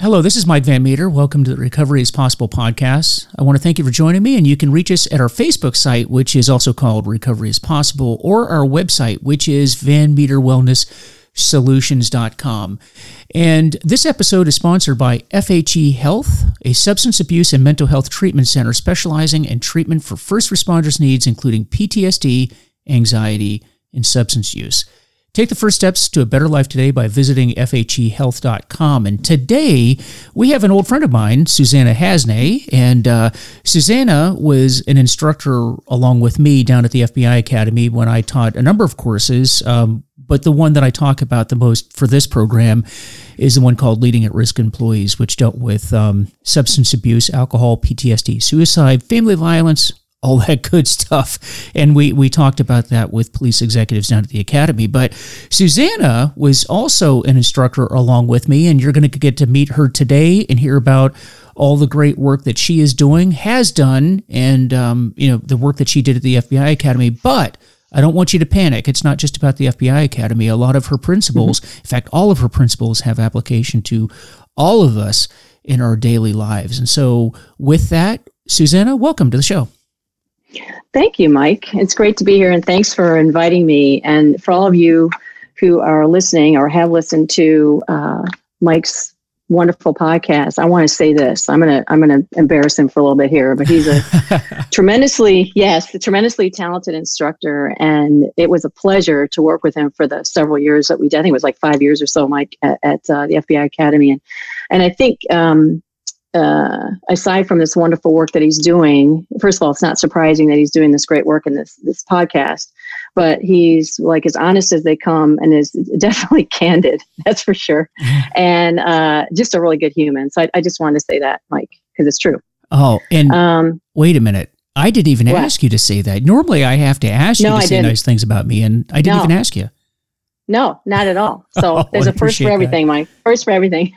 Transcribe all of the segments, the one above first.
Hello, this is Mike Van Meter. Welcome to the Recovery is Possible podcast. I want to thank you for joining me, and you can reach us at our Facebook site, which is also called Recovery is Possible, or our website, which is vanmeterwellnesssolutions.com. And this episode is sponsored by FHE Health, a substance abuse and mental health treatment center specializing in treatment for first responders' needs, including PTSD, anxiety, and substance use. Take the first steps to a better life today by visiting FHEHealth.com. And today we have an old friend of mine, Suzanna Hasnay. And uh, Suzanna was an instructor along with me down at the FBI Academy when I taught a number of courses. Um, but the one that I talk about the most for this program is the one called Leading at Risk Employees, which dealt with um, substance abuse, alcohol, PTSD, suicide, family violence, all that good stuff. And we, we talked about that with police executives down at the academy. But Suzanna was also an instructor along with me, and you're going to get to meet her today and hear about all the great work that she is doing, has done, and um, you know the work that she did at the FBI Academy. But I don't want you to panic. It's not just about the FBI Academy. A lot of her principles, mm-hmm. in fact, all of her principles have application to all of us in our daily lives. And so, with that, Suzanna, welcome to the show. Thank you, Mike. It's great to be here, and thanks for inviting me. And for all of you who are listening or have listened to uh, Mike's wonderful podcast, I want to say this. I'm gonna I'm gonna embarrass him for a little bit here, but he's a tremendously yes, a tremendously talented instructor, and it was a pleasure to work with him for the several years that we did. I think it was like five years or so, Mike, at, at uh, the FBI Academy, and and I think. Um, uh, aside from this wonderful work that he's doing, first of all, it's not surprising that he's doing this great work in this this podcast, but he's like as honest as they come and is definitely candid. That's for sure, and uh, just a really good human. So I, I just wanted to say that, Mike, because it's true. Oh, and um, wait a minute. I didn't even what? ask you to say that. Normally, I have to ask you to I say didn't. nice things about me, and I didn't no. even ask you. No, not at all. So oh, there's a first for everything, that. Mike. First for everything.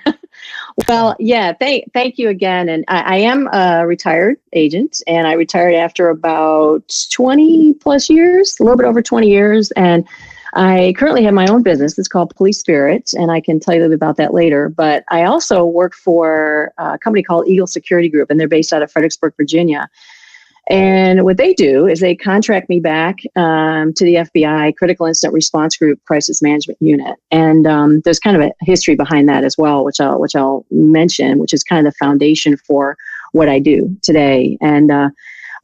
Well, yeah. Thank thank you again. And I, I, am a retired agent, and I retired after about 20 plus years, a little bit over 20 years, and. I currently have my own business. It's called Police Spirit, and I can tell you about that later. But I also work for a company called Eagle Security Group, and they're based out of Fredericksburg, Virginia. And what they do is they contract me back um, to the FBI Critical Incident Response Group Crisis Management Unit, and um, there's kind of a history behind that as well, which I'll which I'll mention, which is kind of the foundation for what I do today. And uh,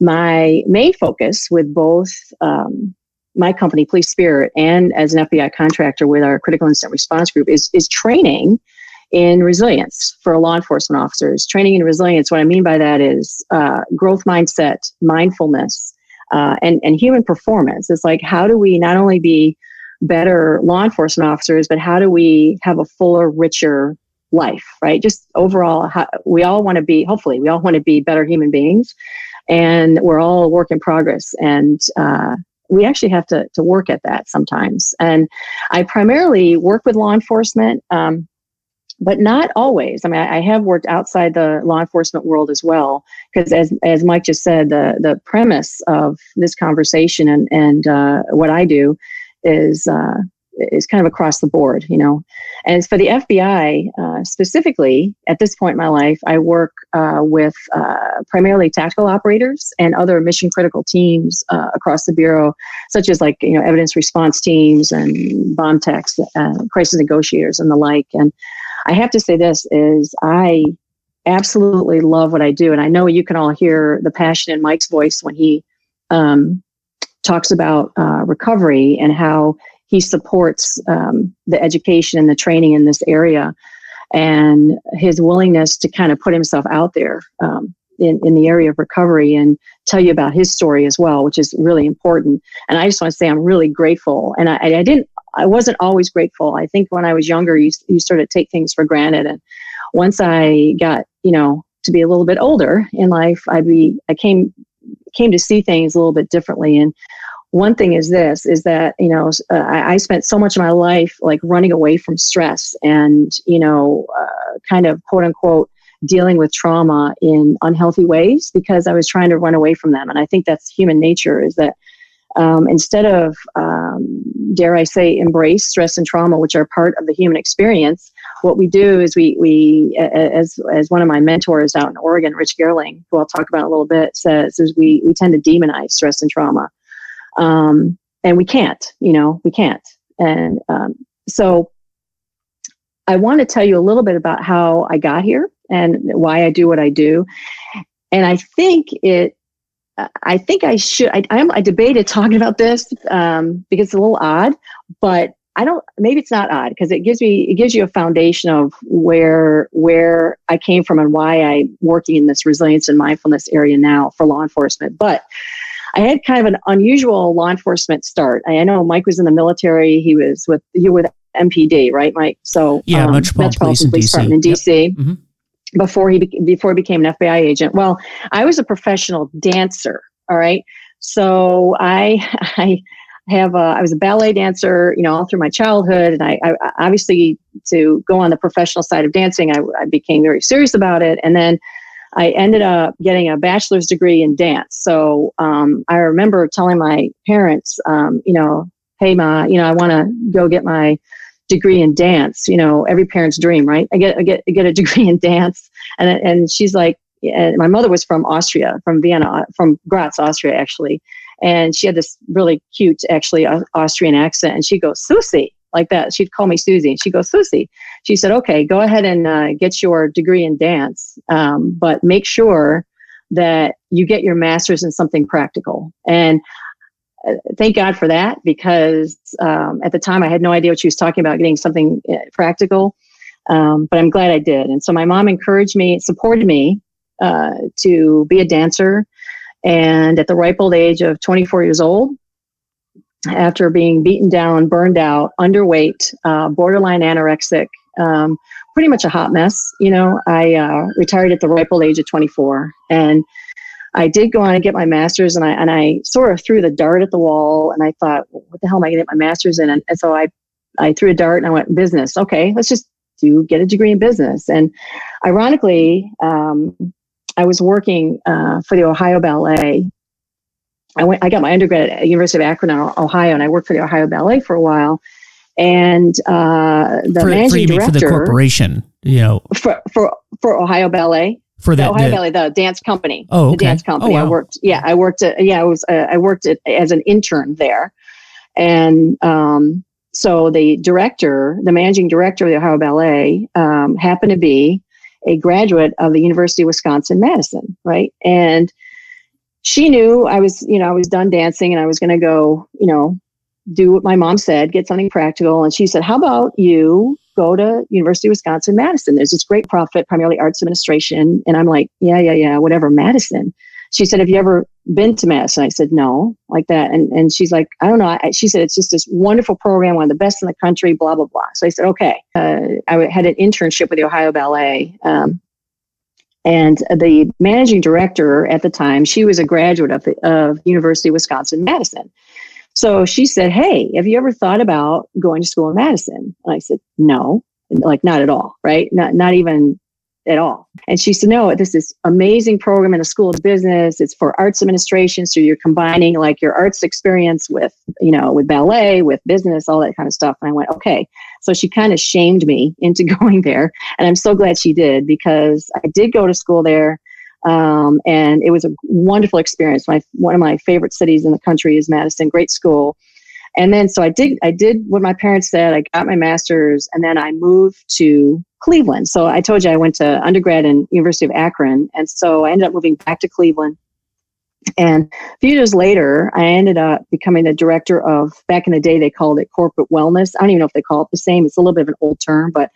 my main focus with both um, my company, Police Spirit, and as an FBI contractor with our Critical Incident Response Group is is training in resilience for law enforcement officers. Training in resilience, what I mean by that is uh, growth mindset, mindfulness, uh, and, and human performance. It's like, how do we not only be better law enforcement officers, but how do we have a fuller, richer life, right? Just overall, how, we all want to be, hopefully, we all want to be better human beings. And we're all a work in progress. And uh, we actually have to, to work at that sometimes. And I primarily work with law enforcement. Um, but not always. I mean, I, I have worked outside the law enforcement world as well, because as as Mike just said, the the premise of this conversation and and uh, what I do is uh, is kind of across the board, you know. And for the FBI uh, specifically, at this point in my life, I work uh, with uh, primarily tactical operators and other mission critical teams uh, across the bureau, such as like you know evidence response teams and bomb techs, crisis negotiators, and the like. And I have to say this is I absolutely love what I do, and I know you can all hear the passion in Mike's voice when he um, talks about uh, recovery and how he supports um, the education and the training in this area, and his willingness to kind of put himself out there um, in, in the area of recovery and tell you about his story as well, which is really important. And I just want to say I'm really grateful. And I, I didn't I wasn't always grateful. I think when I was younger, you, you sort of take things for granted. And once I got, you know, to be a little bit older in life, I be, I came, came to see things a little bit differently. And one thing is this, is that, you know, uh, I, I, spent so much of my life like running away from stress and, you know, uh, kind of quote unquote, dealing with trauma in unhealthy ways because I was trying to run away from them. And I think that's human nature is that um, instead of, um, dare I say, embrace stress and trauma, which are part of the human experience, what we do is we, we as, as one of my mentors out in Oregon, Rich Goerling, who I'll talk about a little bit, says, is we, we tend to demonize stress and trauma. Um, and we can't, you know, we can't. And um, so I want to tell you a little bit about how I got here and why I do what I do. And I think it I think I should. I, I'm, I debated talking about this um, because it's a little odd, but I don't. Maybe it's not odd because it gives me it gives you a foundation of where where I came from and why I'm working in this resilience and mindfulness area now for law enforcement. But I had kind of an unusual law enforcement start. I know Mike was in the military. He was with you were with MPD, right, Mike? So yeah, um, Metropolitan, Metropolitan Police, Police Department in DC. Yep. Mm-hmm before he before he became an FBI agent. Well, I was a professional dancer. All right, so I I have a, I was a ballet dancer, you know, all through my childhood, and I, I obviously to go on the professional side of dancing, I, I became very serious about it, and then. I ended up getting a bachelor's degree in dance. So um, I remember telling my parents, um, you know, hey, ma, you know, I want to go get my degree in dance. You know, every parent's dream, right? I get I get I get a degree in dance, and and she's like, and my mother was from Austria, from Vienna, from Graz, Austria, actually, and she had this really cute, actually, Austrian accent, and she goes, Susie, like that. She'd call me Susie. And She goes, Susie. She said, okay, go ahead and uh, get your degree in dance, um, but make sure that you get your master's in something practical. And uh, thank God for that because um, at the time I had no idea what she was talking about getting something uh, practical. Um, but I'm glad I did. And so my mom encouraged me, supported me uh, to be a dancer. And at the ripe old age of 24 years old, after being beaten down, burned out, underweight, uh, borderline anorexic, um, pretty much a hot mess, you know, I uh, retired at the ripe old age of 24. And I did go on and get my master's, and I and I sort of threw the dart at the wall, and I thought, what the hell am I going to get my master's in? And, and so I I threw a dart, and I went business. Okay, let's just do get a degree in business. And ironically, um, I was working uh, for the Ohio Ballet. I went. I got my undergrad at University of Akron, Ohio, and I worked for the Ohio Ballet for a while. And uh, the for, managing for, director for the corporation, you know, for for for Ohio Ballet for the Ohio the, Ballet, the dance company. Oh, okay. the dance company. Oh, wow. I worked. Yeah, I worked. At, yeah, I was. Uh, I worked at, as an intern there, and um, so the director, the managing director of the Ohio Ballet, um, happened to be a graduate of the University of Wisconsin Madison, right? And she knew I was, you know, I was done dancing and I was going to go, you know, do what my mom said, get something practical. And she said, "How about you go to University of Wisconsin Madison. There's this great profit, primarily arts administration. And I'm like, yeah, yeah, yeah, whatever, Madison. She said, have you ever been to Madison? I said, no, like that. And, and she's like, I don't know. I, she said, it's just this wonderful program, one of the best in the country, blah, blah, blah. So I said, okay. Uh, I had an internship with the Ohio Ballet. Um, and the managing director at the time, she was a graduate of the of University of Wisconsin Madison. So she said, Hey, have you ever thought about going to school in Madison? And I said, No, like not at all, right? Not, not even at all. And she said, No, this is amazing program in a school of business. It's for arts administration. So you're combining like your arts experience with, you know, with ballet, with business, all that kind of stuff. And I went, Okay. So she kind of shamed me into going there. And I'm so glad she did because I did go to school there. Um, and it was a wonderful experience. My one of my favorite cities in the country is Madison. Great school. And then so I did I did what my parents said. I got my master's, and then I moved to Cleveland. So I told you I went to undergrad in University of Akron, and so I ended up moving back to Cleveland. And a few years later, I ended up becoming the director of, back in the day, they called it corporate wellness. I don't even know if they call it the same. It's a little bit of an old term, but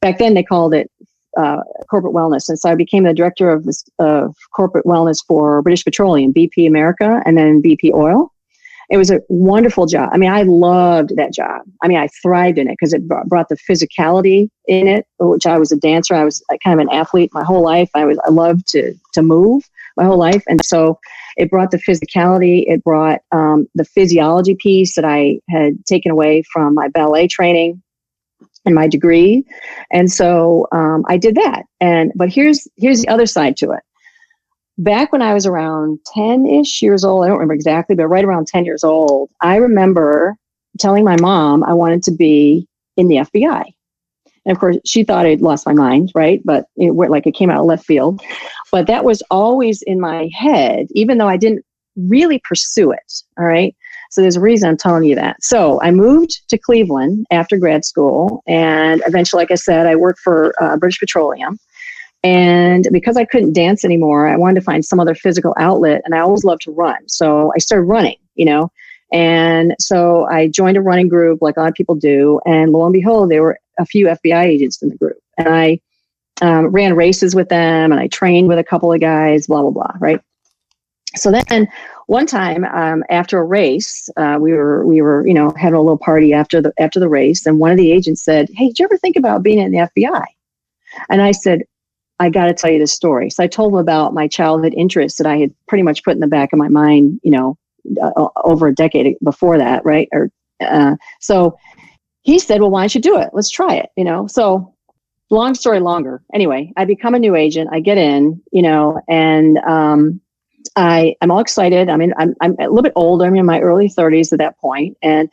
back then they called it uh, corporate wellness. And so I became the director of, of corporate wellness for British Petroleum, BP America, and then BP Oil. It was a wonderful job. I mean, I loved that job. I mean, I thrived in it because it brought the physicality in it, which I was a dancer. I was kind of an athlete my whole life. I was I loved to to move my whole life, and so it brought the physicality. It brought um, the physiology piece that I had taken away from my ballet training and my degree and so um, i did that and but here's here's the other side to it back when I was around 10 ish years old, I don't remember exactly, but right around 10 years old, I remember telling my mom I wanted to be in the FBI. And of course, she thought I'd lost my mind, right? But it went like it came out of left field. But that was always in my head, even though I didn't really pursue it. All right. So there's a reason I'm telling you that. So I moved to Cleveland after grad school, and eventually, like I said, I worked for uh, British Petroleum. And because I couldn't dance anymore, I wanted to find some other physical outlet, and I always loved to run. So I started running, you know. And so I joined a running group like a lot of people do, and lo and behold, there were a few FBI agents in the group, and I um, ran races with them, and I trained with a couple of guys, blah blah blah, right? So then one time um, after a race, uh, we were we were you know having a little party after the after the race, and one of the agents said, "Hey, did you ever think about being in the FBI?" And I said, "I got to tell you this story." So I told him about my childhood interests that I had pretty much put in the back of my mind, you know, uh, over a decade before that, right? Or uh, so he said, "Well, why don't you do it? Let's try it." You know, so long story longer. Anyway, I become a new agent. I get in, you know, and um, I I'm all excited. I mean, I'm I'm a little bit older. I'm in my early 30s at that point, and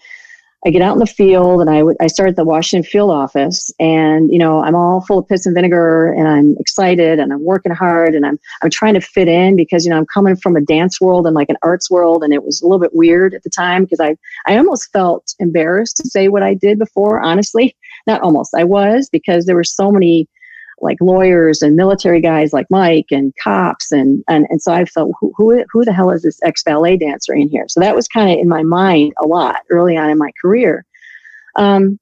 I get out in the field and I, w- I start at the Washington field office and, you know, I'm all full of piss and vinegar and I'm excited and I'm working hard and I'm, I'm trying to fit in because, you know, I'm coming from a dance world and like an arts world. And it was a little bit weird at the time because I, I almost felt embarrassed to say what I did before, honestly, not almost I was because there were so many like lawyers and military guys like Mike and cops and and and so I felt who who, who the hell is this ex ballet dancer in here? So that was kind of in my mind a lot early on in my career. Um,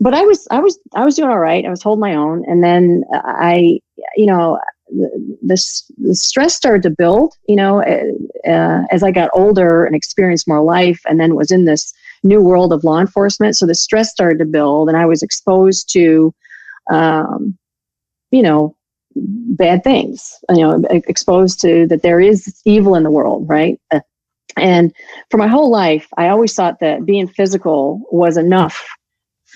but I was I was I was doing all right. I was holding my own, and then I you know the, the stress started to build. You know, uh, as I got older and experienced more life, and then was in this new world of law enforcement. So the stress started to build, and I was exposed to um, you know, bad things, you know, exposed to that there is evil in the world, right? Uh, and for my whole life, I always thought that being physical was enough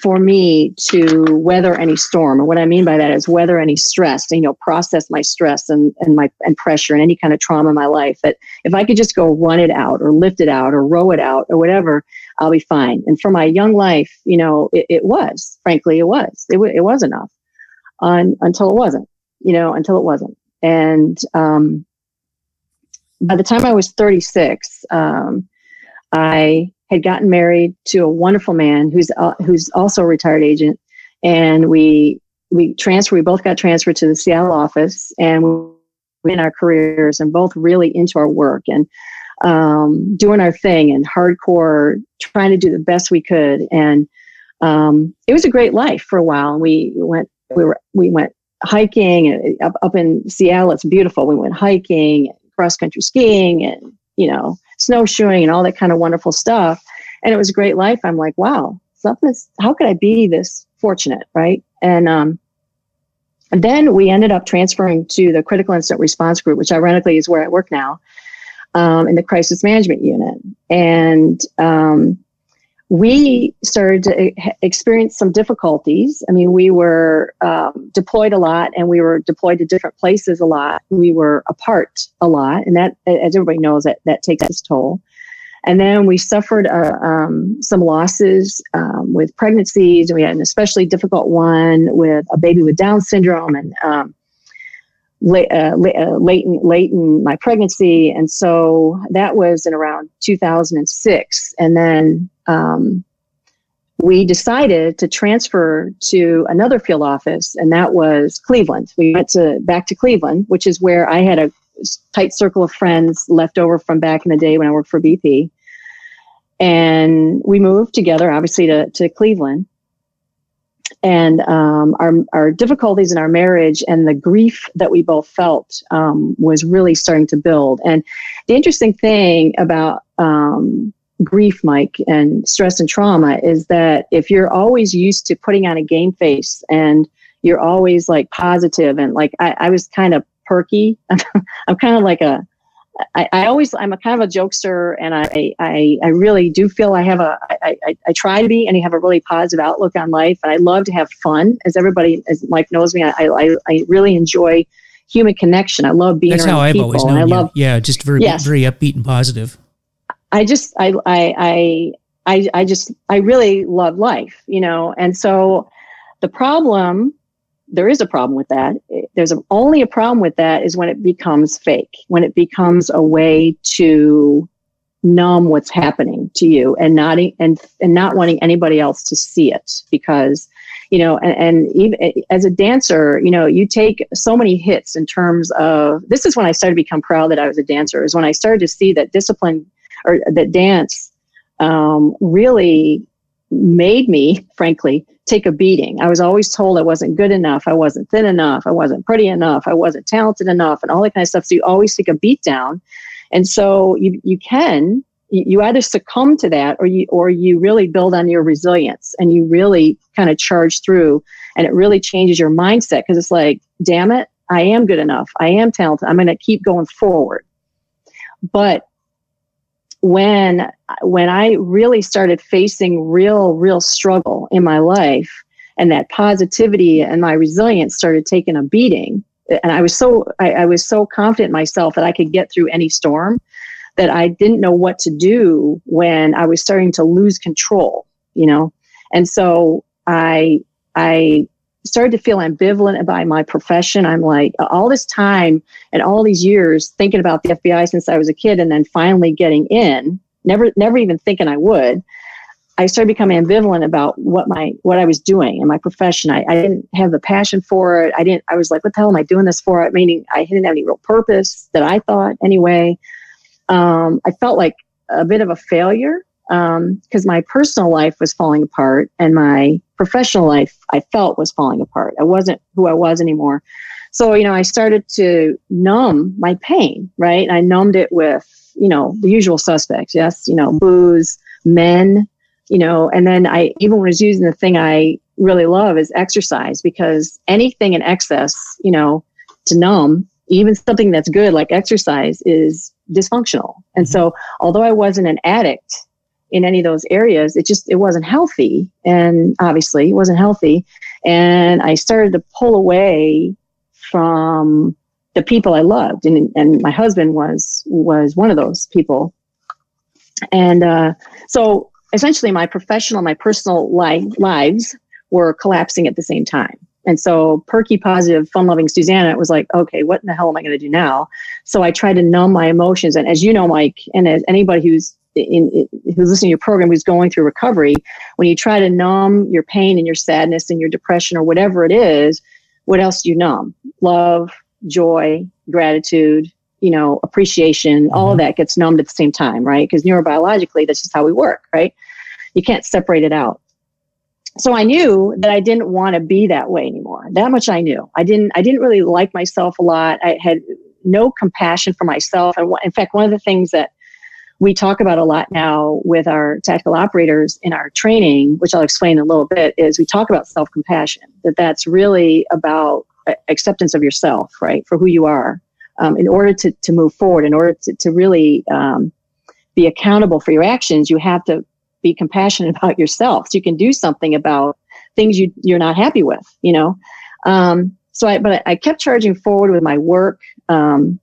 for me to weather any storm. And what I mean by that is weather any stress, you know, process my stress and, and my and pressure and any kind of trauma in my life. That if I could just go run it out or lift it out or row it out or whatever, I'll be fine. And for my young life, you know, it, it was, frankly, it was. It, w- it was enough on, until it wasn't, you know, until it wasn't. And um, by the time I was 36, um, I had gotten married to a wonderful man who's uh, who's also a retired agent, and we we transferred. We both got transferred to the Seattle office, and we in our careers and both really into our work and um, doing our thing and hardcore, trying to do the best we could. And um, it was a great life for a while. We went we were we went hiking and up up in Seattle. It's beautiful. We went hiking, cross country skiing, and you know snowshoeing and all that kind of wonderful stuff. And it was a great life. I'm like, wow. How could I be this fortunate, right? And um, and then we ended up transferring to the critical incident response group, which ironically is where I work now, um, in the crisis management unit. And um, we started to experience some difficulties. I mean, we were um, deployed a lot and we were deployed to different places a lot. We were apart a lot, and that, as everybody knows, that, that takes its toll. And then we suffered uh, um, some losses um, with pregnancies, and we had an especially difficult one with a baby with Down syndrome and um, late, uh, uh, late, in, late in my pregnancy. And so that was in around 2006. And then um, we decided to transfer to another field office, and that was Cleveland. We went to back to Cleveland, which is where I had a tight circle of friends left over from back in the day when I worked for BP. And we moved together, obviously, to, to Cleveland. And um, our, our difficulties in our marriage and the grief that we both felt um, was really starting to build. And the interesting thing about um, grief, Mike, and stress and trauma is that if you're always used to putting on a game face and you're always like positive and like I, I was kind of perky. I'm kind of like a I, I always I'm a kind of a jokester and I, I I really do feel I have a I, I, I try to be and I have a really positive outlook on life and I love to have fun as everybody as Mike knows me I I, I really enjoy human connection. I love being That's around how I've people. always known I love yeah, just very Yes. very upbeat and positive. I just I I I I I just I really love life, you know. And so the problem there is a problem with that. There's a, only a problem with that is when it becomes fake, when it becomes a way to numb what's happening to you and not and and not wanting anybody else to see it because you know and, and even as a dancer you know you take so many hits in terms of this is when i started to become proud that i was a dancer is when i started to see that discipline or that dance um, really made me frankly take a beating. I was always told i wasn't good enough i wasn't thin enough i wasn't pretty enough i wasn't talented enough and all that kind of stuff. So you always take a beat down. And so you, you can you either succumb to that or you or you really build on your resilience and you really kind of charge through and it really changes your mindset because it's like damn it i am good enough i am talented i'm going to keep going forward. But when when i really started facing real real struggle in my life and that positivity and my resilience started taking a beating and i was so I, I was so confident myself that i could get through any storm that I didn't know what to do when I was starting to lose control, you know? And so I, I started to feel ambivalent about my profession. I'm like, all this time and all these years thinking about the FBI since I was a kid and then finally getting in, never, never even thinking I would. I started becoming ambivalent about what my what I was doing in my profession. I, I didn't have the passion for it. I didn't. I was like, "What the hell am I doing this for?" Meaning, I didn't have any real purpose that I thought anyway um, I felt like a bit of a failure because um, my personal life was falling apart and my professional life I felt was falling apart. I wasn't who I was anymore. So, you know, I started to numb my pain, right? I numbed it with, you know, the usual suspects. Yes, you know, booze, men, you know, and then I even was using the thing I really love is exercise because anything in excess, you know, to numb, even something that's good like exercise is dysfunctional. And mm-hmm. so, although I wasn't an addict in any of those areas, it just it wasn't healthy, and obviously it wasn't healthy. And I started to pull away from the people I loved, and and my husband was was one of those people. And uh, so, essentially, my professional my personal life lives were collapsing at the same time. And so perky, positive, fun loving Suzanna it was like, okay, what in the hell am I going to do now? So I tried to numb my emotions. And as you know, Mike, and as anybody who's in, in, who's listening to your program who's going through recovery, when you try to numb your pain and your sadness and your depression or whatever it is, what else do you numb? Love, joy, gratitude, you know, appreciation, all of mm-hmm. that gets numbed at the same time, right? Because neurobiologically, that's just how we work, right? You can't separate it out so I knew that I didn't want to be that way anymore. That much I knew. I didn't. I didn't really like myself a lot. I had no compassion for myself. And in fact, one of the things that we talk about a lot now with our tactical operators in our training, which I'll explain in a little bit, is we talk about self compassion. That that's really about acceptance of yourself, right, for who you are, um, in order to to move forward. In order to to really um, be accountable for your actions, you have to be compassionate about yourself so you can do something about things you, you're not happy with you know um, so i but I, kept charging forward with my work um,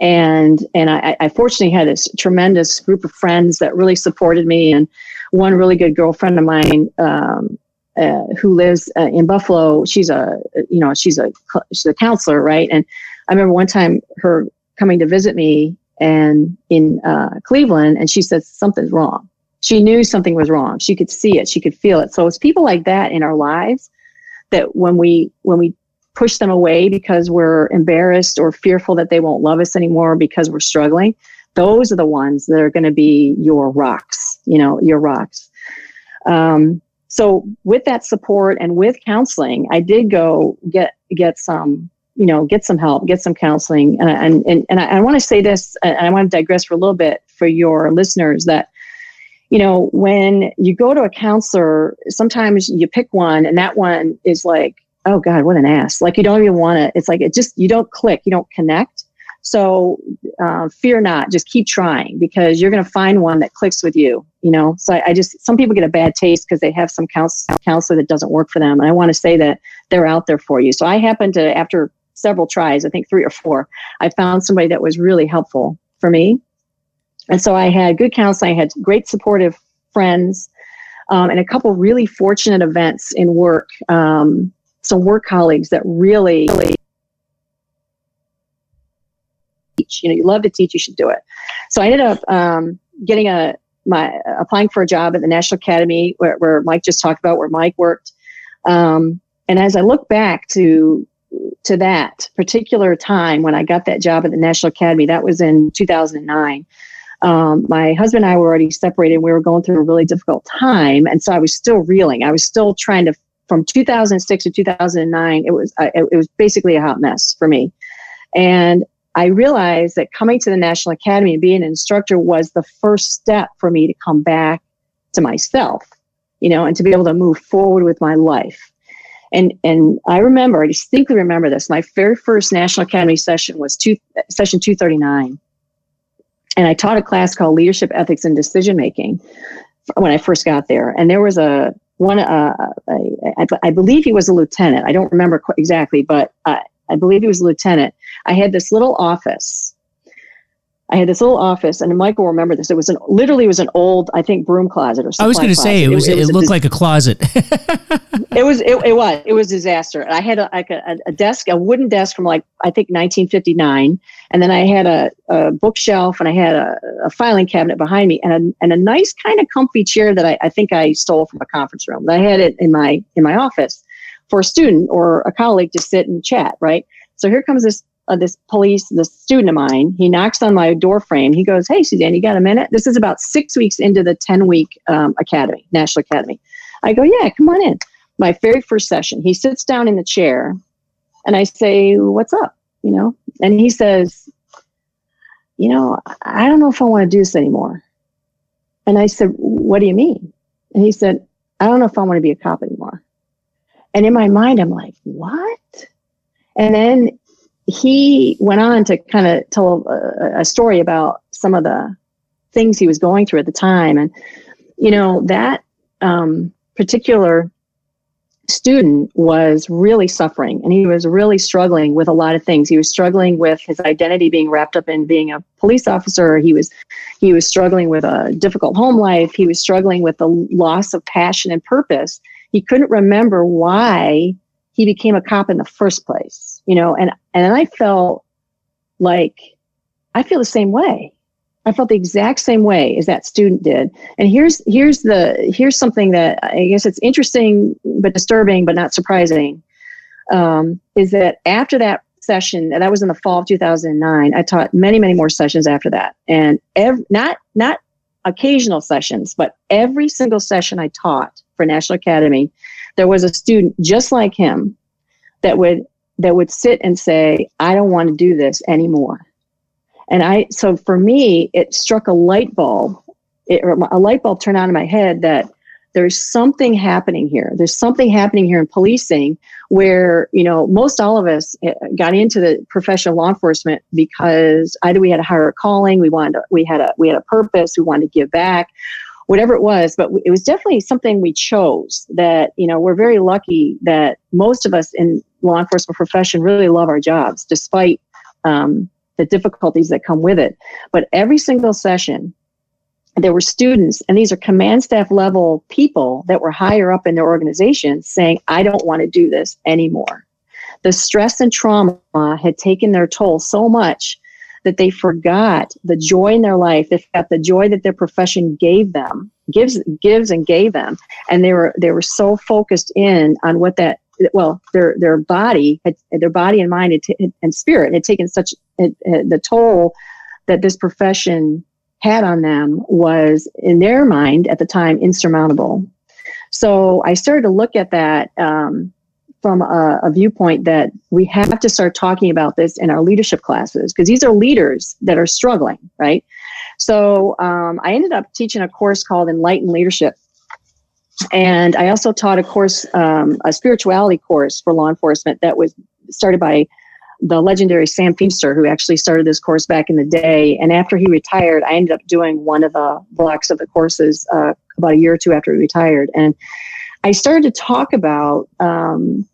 and and I, I fortunately had this tremendous group of friends that really supported me and one really good girlfriend of mine um, uh, who lives uh, in buffalo she's a you know she's a she's a counselor right and i remember one time her coming to visit me and in uh, cleveland and she said something's wrong she knew something was wrong. She could see it. She could feel it. So it's people like that in our lives that when we when we push them away because we're embarrassed or fearful that they won't love us anymore because we're struggling, those are the ones that are going to be your rocks. You know, your rocks. Um, so with that support and with counseling, I did go get get some you know get some help get some counseling and and and, and I, I want to say this and I want to digress for a little bit for your listeners that you know, when you go to a counselor, sometimes you pick one and that one is like, oh God, what an ass. Like you don't even want to, it's like it just, you don't click, you don't connect. So uh, fear not, just keep trying because you're going to find one that clicks with you, you know? So I, I just, some people get a bad taste because they have some counsel, counselor that doesn't work for them. And I want to say that they're out there for you. So I happened to, after several tries, I think three or four, I found somebody that was really helpful for me. And so I had good counseling, I had great supportive friends, um, and a couple really fortunate events in work. Um, some work colleagues that really, teach. You know, you love to teach, you should do it. So I ended up um, getting a my applying for a job at the National Academy where, where Mike just talked about where Mike worked. Um, and as I look back to to that particular time when I got that job at the National Academy, that was in 2009. Um, my husband and I were already separated. We were going through a really difficult time, and so I was still reeling. I was still trying to. From 2006 to 2009, it was uh, it was basically a hot mess for me, and I realized that coming to the National Academy and being an instructor was the first step for me to come back to myself, you know, and to be able to move forward with my life. And and I remember, I distinctly remember this. My very first National Academy session was two, session 239. And I taught a class called Leadership Ethics and Decision Making when I first got there. And there was a one, uh, I, I believe he was a lieutenant. I don't remember exactly, but uh, I believe he was a lieutenant. I had this little office I had this little office, and Michael will remember this. It was an literally it was an old, I think, broom closet or something. I was going to say it was. It, it, it looked like a closet. it was. It, it, was. It was disaster. I had a, like a, a, desk, a wooden desk from like I think 1959, and then I had a, a bookshelf, and I had a, a, filing cabinet behind me, and a, and a nice kind of comfy chair that I, I think I stole from a conference room. I had it in my in my office for a student or a colleague to sit and chat. Right. So here comes this uh, this police, this student of mine, he knocks on my door frame. He goes, Hey, Suzanne, you got a minute? This is about six weeks into the 10 week um, academy, National Academy. I go, Yeah, come on in. My very first session, he sits down in the chair and I say, What's up? You know, and he says, You know, I don't know if I want to do this anymore. And I said, What do you mean? And he said, I don't know if I want to be a cop anymore. And in my mind, I'm like, What? And then he went on to kind of tell a, a, story about some of the things he was going through at the time. And, you know, that um, particular student was really suffering and he was really struggling with a lot of things. He was struggling with his identity being wrapped up in being a police officer. He was he was struggling with a difficult home life. He was struggling with the loss of passion and purpose. He couldn't remember why he became a cop in the first place, you know, and, and I felt like I feel the same way. I felt the exact same way as that student did. And here's here's the here's something that I guess it's interesting but disturbing but not surprising. Um, is that after that session that was in the fall of 2009 i taught many many more sessions after that and every, not not occasional sessions but every single session i taught for national academy there was a student just like him that would that would sit and say, I don't want to do this anymore. And I so for me, it struck a light bulb. It, a light bulb turned on in my head that there's something happening here. There's something happening here in policing where, you know, most all of us eh, got into the profession of law enforcement because either we had a higher calling, we wanted to, we had a we had a purpose, we wanted to give back, whatever it was but it was definitely something we chose that you know we're very lucky that most of us in law enforcement profession really love our jobs despite um, the difficulties that come with it. But every single session there were students and these are command staff level people that were higher up in their organization saying i don't want to do this anymore. The stress and trauma had taken their toll so much that they forgot the joy in their life. They forgot the joy that their profession gave them, gives gives and gave them, and they were they were so focused in on what that well their their body had, their body and mind had t- and spirit had taken such the toll that this profession had on them was in their mind at the time insurmountable. So I started to look at that. Um, from a, a, viewpoint that we have to start talking about this in our leadership classes because these are leaders that are struggling, right? So um, I ended up teaching a course called Enlightened Leadership. And I also taught a course, um, a spirituality course for law enforcement that was started by the legendary Sam Feemster, who actually started this course back in the day. And after he retired, I ended up doing one of the blocks of the courses uh, about a year or two after he retired. And I started to talk about um,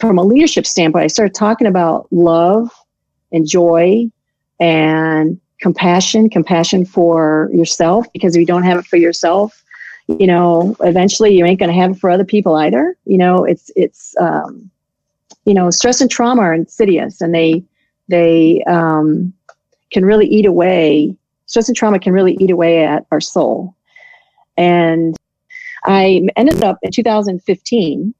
from a leadership standpoint, I started talking about love and joy and compassion, compassion for yourself, because if you don't have it for yourself, you know, eventually you ain't going to have it for other people either. You know, it's, it's, um, you know, stress and trauma are insidious and they, they, um, can really eat away, stress and trauma can really eat away at our soul. And I ended up in 2015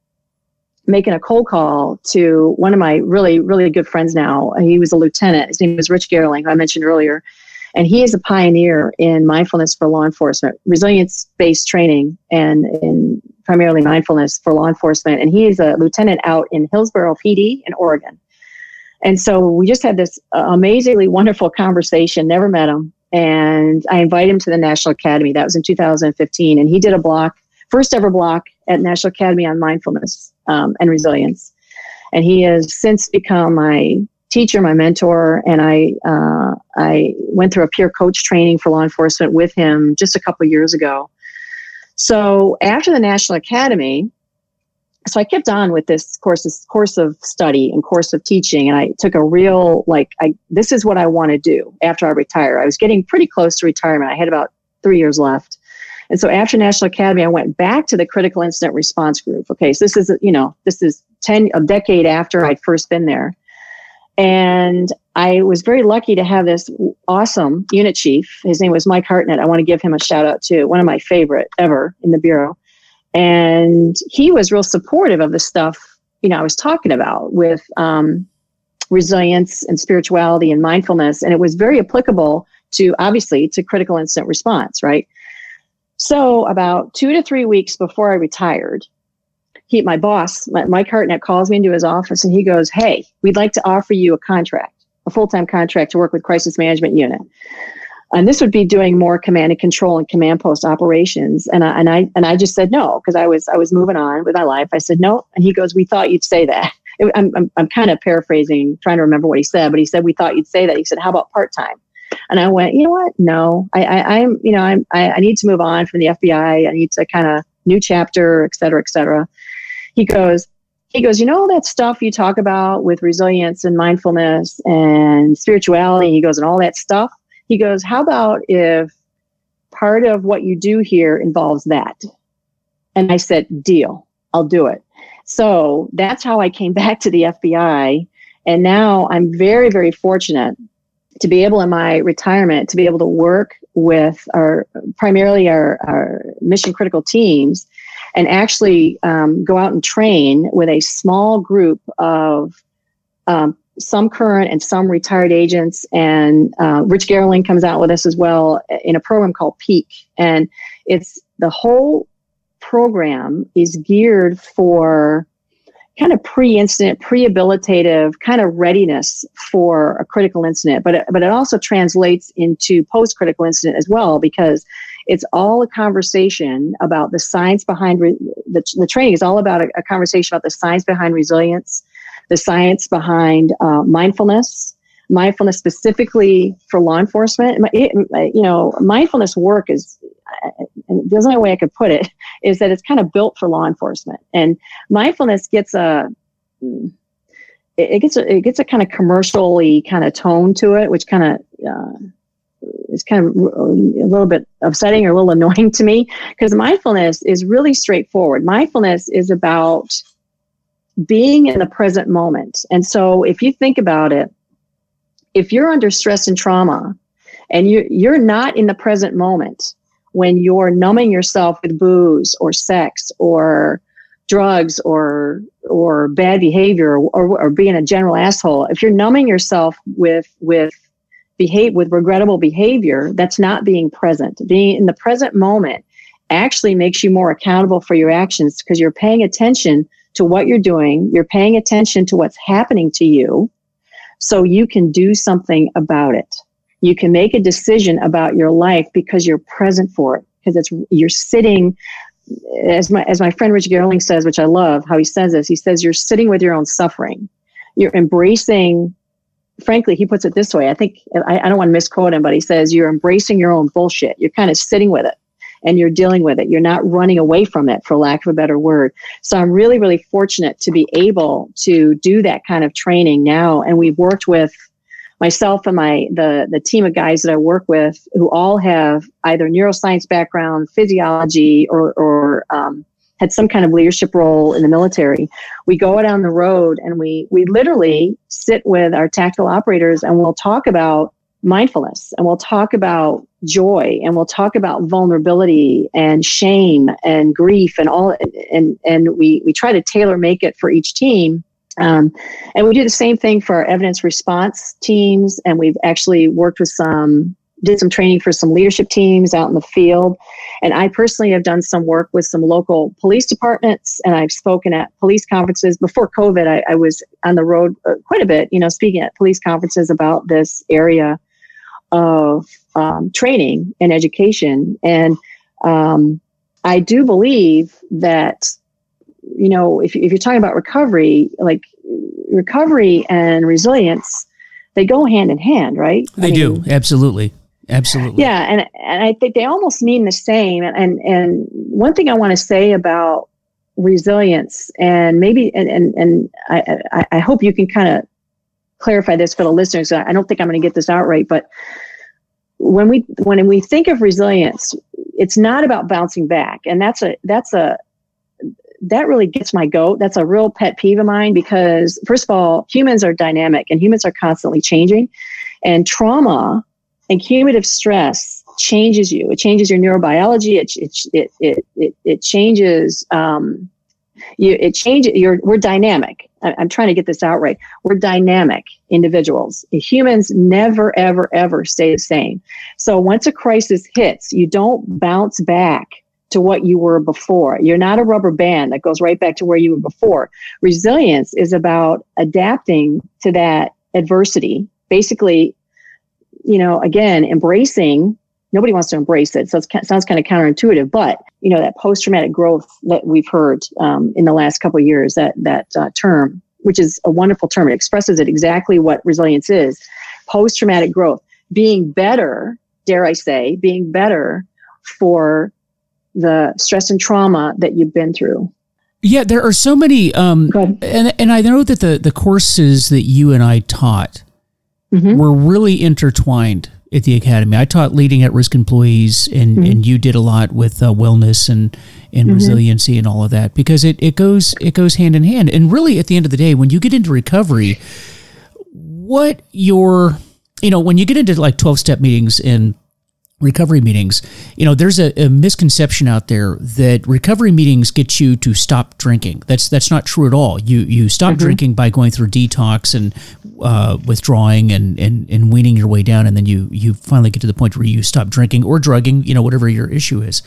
making a cold call to one of my really, really good friends now. He was a lieutenant. His name was Rich Goerling, who I mentioned earlier. And he is a pioneer in mindfulness for law enforcement, resilience based training, and in primarily mindfulness for law enforcement. And he is a lieutenant out in Hillsboro PD in Oregon. And so we just had this uh, amazingly wonderful conversation, never met him. And I invited him to the National Academy. That was in 2015. And he did a block, first ever block at National Academy on mindfulness um, and resilience. And he has since become my teacher, my mentor, and I uh, I went through a peer coach training for law enforcement with him just a couple years ago. So after the National Academy, so I kept on with this course, this course of study and course of teaching, and I took a real like, I this is what I want to do after I retire. I was getting pretty close to retirement. I had about three years left, and so after National Academy, I went back to the critical incident response group. Okay, so this is, you know, this is 10, a decade after I'd first been there. And I was very lucky to have this awesome unit chief. His name was Mike Hartnett. I want to give him a shout out too. One of my favorite ever in the Bureau. And he was real supportive of the stuff, you know, I was talking about with um, resilience and spirituality and mindfulness. And it was very applicable to obviously to critical incident response, right? So about two to three weeks before I retired, he, my boss, Mike Hartnett, calls me into his office and he goes, "Hey, we'd like to offer you a contract, a full-time contract to work with Crisis Management Unit." And this would be doing more command and control and command post operations. And I, and I and I just said no because I was I was moving on with my life. I said no, and he goes, "We thought you'd say that." I'm, I'm, I'm kind of paraphrasing, trying to remember what he said, but he said, "We thought you'd say that." He said, "How about part time?" And I went, you know what? No, I, I, am you know, I'm, I, I need to move on from the FBI. I need to kind of new chapter, et cetera, et cetera. He goes, he goes, you know, all that stuff you talk about with resilience and mindfulness and spirituality. He goes, and all that stuff. He goes, how about if part of what you do here involves that? And I said, deal, I'll do it. So that's how I came back to the FBI. And now I'm very, very fortunate to be able in my retirement to be able to work with our primarily our, our mission critical teams and actually um, go out and train with a small group of um, some current and some retired agents. And uh, rich Goerling comes out with us as well in a program called peak. And it's the whole program is geared for kind of pre-incident, pre-habilitative kind of readiness for a critical incident, but it, but it also translates into post-critical incident as well because it's all a conversation about the science behind re- the, the training is all about a, a, conversation about the science behind resilience, the science behind uh, mindfulness, mindfulness specifically for law enforcement. It, you know, mindfulness work is and there's no way I could put it, is that it's kind of built for law enforcement. And mindfulness gets a it gets a, it gets a kind of commercially kind of tone to it, which kind of uh, is kind of a little bit upsetting or a little annoying to me because mindfulness is really straightforward. Mindfulness is about being in the present moment. And so if you think about it, if you're under stress and trauma and you you're not in the present moment, when you're numbing yourself with booze or sex or drugs or or bad behavior or, or being a general asshole if you're numbing yourself with with behave with regrettable behavior that's not being present. Being in the present moment actually makes you more accountable for your actions because you're paying attention to what you're doing you're paying attention to what's happening to you so you can do something about it you can make a decision about your life because you're present for it because it's you're sitting as my as my friend Rich Goerling says, which I love how he says this. He says you're sitting with your own suffering. You're embracing. Frankly, he puts it this way. I think I, I don't want to misquote him, but he says you're embracing your own bullshit. You're kind of sitting with it, and you're dealing with it. You're not running away from it, for lack of a better word. So I'm really, really fortunate to be able to do that kind of training now. And we've worked with myself and my the the team of guys that I work with who all have either neuroscience background, physiology, or or um, had some kind of leadership role in the military. We go down the road and we we literally sit with our tactical operators and we'll talk about mindfulness and we'll talk about joy and we'll talk about vulnerability and shame and grief and all and and we we try to tailor make it for each team um, and we do the same thing for our evidence response teams and we've actually worked with some did some training for some leadership teams out in the field. And I personally have done some work with some local police departments, and I've spoken at police conferences. Before COVID, I, I was on the road uh, quite a bit, you know, speaking at police conferences about this area of um, training and education. And um, I do believe that, you know, if, if you're talking about recovery, like recovery and resilience, they go hand in hand, right? They I mean, do, absolutely. Absolutely. Yeah, and and I think they almost mean the same. And and one thing I want to say about resilience, and maybe and and, and I, I hope you can kind of clarify this for the listeners. I don't think I'm going to get this out right, but when we when we think of resilience, it's not about bouncing back, and that's a that's a that really gets my goat. That's a real pet peeve of mine because first of all, humans are dynamic and humans are constantly changing, and trauma and cumulative stress changes you. It changes your neurobiology. It it it it, it changes. Um, you, it changes. You're, we're dynamic. I'm trying to get this out right. We're dynamic individuals. Humans never, ever, ever stay the same. So once a crisis hits, you don't bounce back to what you were before. You're not a rubber band that goes right back to where you were before. Resilience is about adapting to that adversity, basically you know, again, embracing, nobody wants to embrace it. So it sounds kind of counterintuitive, but, you know, that post traumatic growth that we've heard um, in the last couple years, that, that uh, term, which is a wonderful term, it expresses it exactly what resilience is post traumatic growth, being better, dare I say, being better for the stress and trauma that you've been through. Yeah, there are so many, um, and and I know that the the courses that you and I taught mm-hmm. were really intertwined at the academy. I taught leading at risk employees, and, mm-hmm. and you did a lot with uh, wellness and and mm-hmm. resiliency and all of that because it, it goes it goes hand in hand. And really, at the end of the day, when you get into recovery, what your you know when you get into like twelve step meetings and recovery meetings, you know, there's a, a, misconception out there that recovery meetings get you to stop drinking. That's that's not true at all. You you stop mm-hmm. drinking by going through detox and uh, withdrawing and, and and weaning your way down, and then you you finally get to the point where you stop drinking or drugging. You know, whatever your issue is.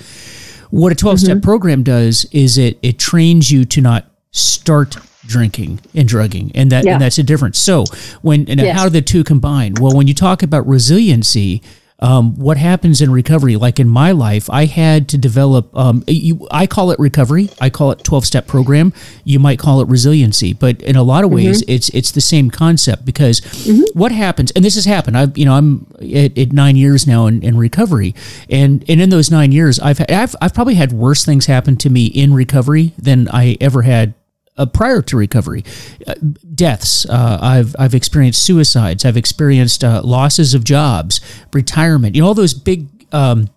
What a 12 step mm-hmm. program does is it it trains you to not start drinking and drugging and that yeah. and that's a difference so when and yes. how do the two combine well when you talk about resiliency um, what happens in recovery? Like in my life i had to develop um, you, i call it recovery. I call it 12 step program. You might call it resiliency but in a lot of mm-hmm. ways it's it's the same concept because mm-hmm. what happens and this has happened. I've you know i'm at, at nine years now in, in, recovery. And and in those nine years I've, I've i've probably had worse things happen to me in recovery than i ever had uh, prior to recovery, uh, deaths. Uh, I've I've experienced suicides. I've experienced uh, losses of jobs, retirement. You know all those big. Um,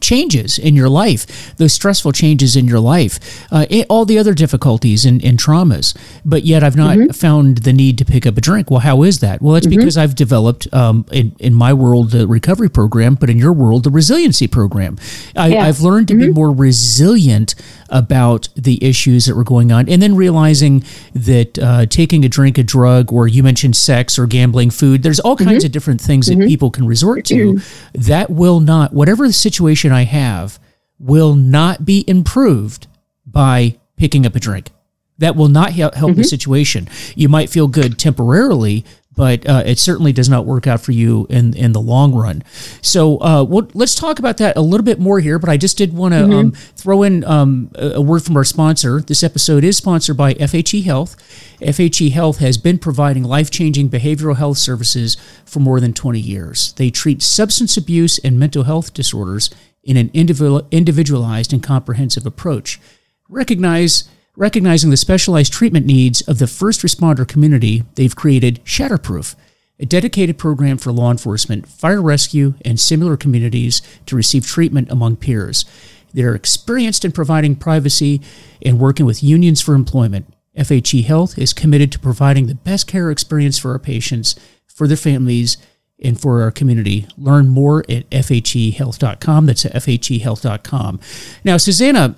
changes in your life, those stressful changes in your life, uh, all the other difficulties and, and, traumas. But yet I've not mm-hmm. found the need to pick up a drink. Well, how is that? Well, it's mm-hmm. because I've developed um, in, in my world the recovery program, but in your world the resiliency program. I, have learned to mm-hmm. be more resilient about the issues that were going on, and then realizing that uh, taking a drink, a drug, or you mentioned sex or gambling, food. There's all kinds mm-hmm. of different things that mm-hmm. people can resort to. Mm-hmm. That will not, whatever the situation I have, will not be improved by picking up a drink. That will not help, help mm-hmm. the situation. You might feel good temporarily, but uh, it certainly does not work out for you in in the long run. So uh, we'll, let's talk about that a little bit more here. But I just did want to mm-hmm. um, throw in um, a word from our sponsor. This episode is sponsored by FHE Health. FHE Health has been providing life changing behavioral health services for more than 20 years. They treat substance abuse and mental health disorders in an individualized and comprehensive approach. Recognize recognizing the specialized treatment needs of the first responder community, they've created Shatterproof, a dedicated program for law enforcement, fire rescue, and similar communities to receive treatment among peers. They're experienced in providing privacy and working with unions for employment. FHE Health is committed to providing the best care experience for our patients, for their families, and for our community. Learn more at fhehealth.com. That's at fhehealth.com. Now, Suzanna,